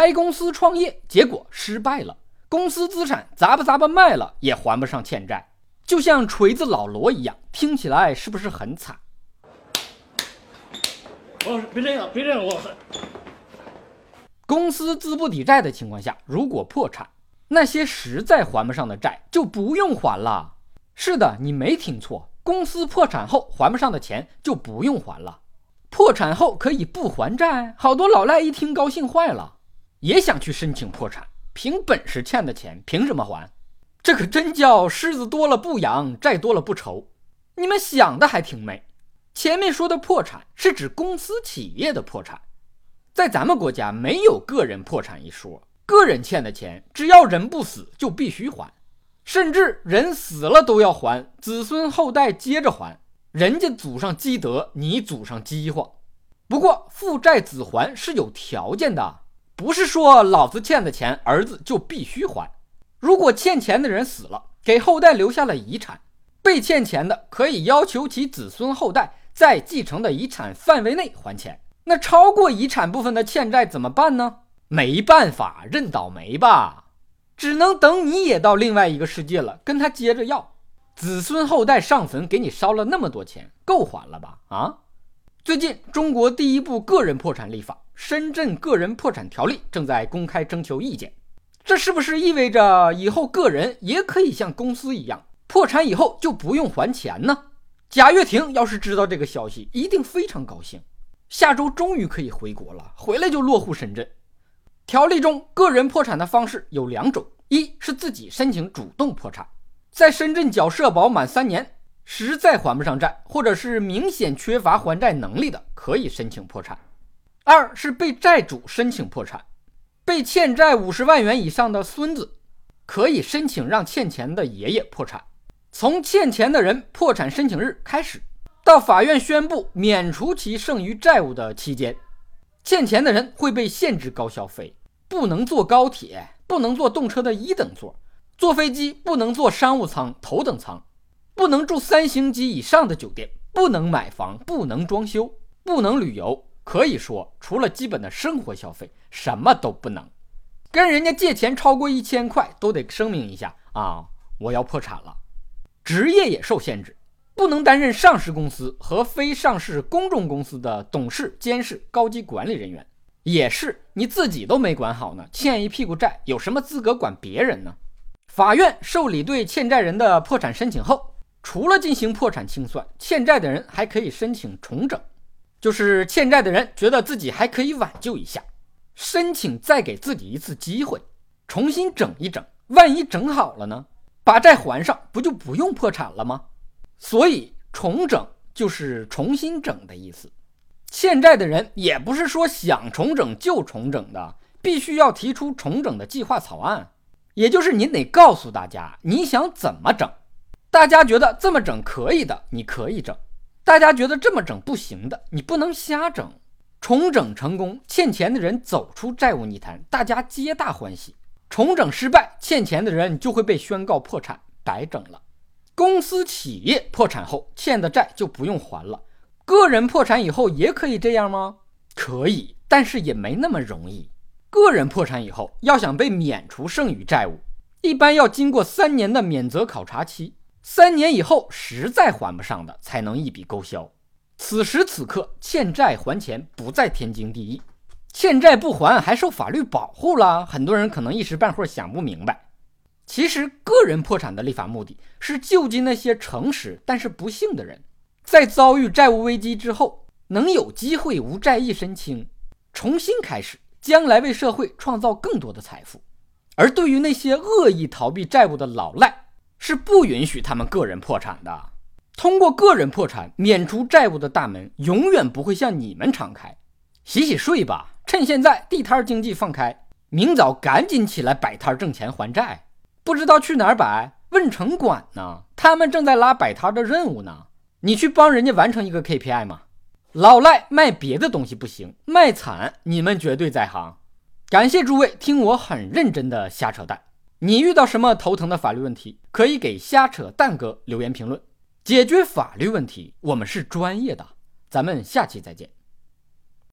开公司创业，结果失败了，公司资产砸吧砸吧卖了，也还不上欠债，就像锤子老罗一样，听起来是不是很惨？王老师，别这样，别这样，王老师。公司资不抵债的情况下，如果破产，那些实在还不上的债就不用还了。是的，你没听错，公司破产后还不上的钱就不用还了。破产后可以不还债，好多老赖一听高兴坏了，也想去申请破产。凭本事欠的钱，凭什么还？这可真叫虱子多了不痒，债多了不愁。你们想的还挺美。前面说的破产是指公司企业的破产，在咱们国家没有个人破产一说。个人欠的钱，只要人不死就必须还，甚至人死了都要还，子孙后代接着还。人家祖上积德，你祖上饥荒。不过父债子还是有条件的，不是说老子欠的钱儿子就必须还。如果欠钱的人死了，给后代留下了遗产，被欠钱的可以要求其子孙后代。在继承的遗产范围内还钱，那超过遗产部分的欠债怎么办呢？没办法，认倒霉吧，只能等你也到另外一个世界了，跟他接着要。子孙后代上坟给你烧了那么多钱，够还了吧？啊！最近中国第一部个人破产立法《深圳个人破产条例》正在公开征求意见，这是不是意味着以后个人也可以像公司一样，破产以后就不用还钱呢？贾跃亭要是知道这个消息，一定非常高兴。下周终于可以回国了，回来就落户深圳。条例中，个人破产的方式有两种：一是自己申请主动破产，在深圳缴社保满三年，实在还不上债，或者是明显缺乏还债能力的，可以申请破产；二是被债主申请破产，被欠债五十万元以上的孙子，可以申请让欠钱的爷爷破产。从欠钱的人破产申请日开始，到法院宣布免除其剩余债务的期间，欠钱的人会被限制高消费，不能坐高铁，不能坐动车的一等座，坐飞机不能坐商务舱、头等舱，不能住三星级以上的酒店，不能买房，不能装修，不能旅游。可以说，除了基本的生活消费，什么都不能。跟人家借钱超过一千块，都得声明一下啊，我要破产了。职业也受限制，不能担任上市公司和非上市公众公司的董事、监事、高级管理人员。也是你自己都没管好呢，欠一屁股债，有什么资格管别人呢？法院受理对欠债人的破产申请后，除了进行破产清算，欠债的人还可以申请重整，就是欠债的人觉得自己还可以挽救一下，申请再给自己一次机会，重新整一整，万一整好了呢？把债还上，不就不用破产了吗？所以重整就是重新整的意思。欠债的人也不是说想重整就重整的，必须要提出重整的计划草案，也就是您得告诉大家你想怎么整。大家觉得这么整可以的，你可以整；大家觉得这么整不行的，你不能瞎整。重整成功，欠钱的人走出债务泥潭，大家皆大欢喜。重整失败，欠钱的人就会被宣告破产，白整了。公司企业破产后，欠的债就不用还了。个人破产以后也可以这样吗？可以，但是也没那么容易。个人破产以后，要想被免除剩余债务，一般要经过三年的免责考察期。三年以后实在还不上的，才能一笔勾销。此时此刻，欠债还钱不再天经地义。欠债不还还受法律保护了，很多人可能一时半会儿想不明白。其实，个人破产的立法目的是救济那些诚实但是不幸的人，在遭遇债务危机之后，能有机会无债一身轻，重新开始，将来为社会创造更多的财富。而对于那些恶意逃避债务的老赖，是不允许他们个人破产的。通过个人破产免除债务的大门，永远不会向你们敞开。洗洗睡吧。趁现在地摊经济放开，明早赶紧起来摆摊挣钱还债。不知道去哪儿摆？问城管呢？他们正在拉摆摊的任务呢。你去帮人家完成一个 KPI 吗？老赖卖别的东西不行，卖惨你们绝对在行。感谢诸位听我很认真的瞎扯淡。你遇到什么头疼的法律问题，可以给瞎扯蛋哥留言评论。解决法律问题，我们是专业的。咱们下期再见。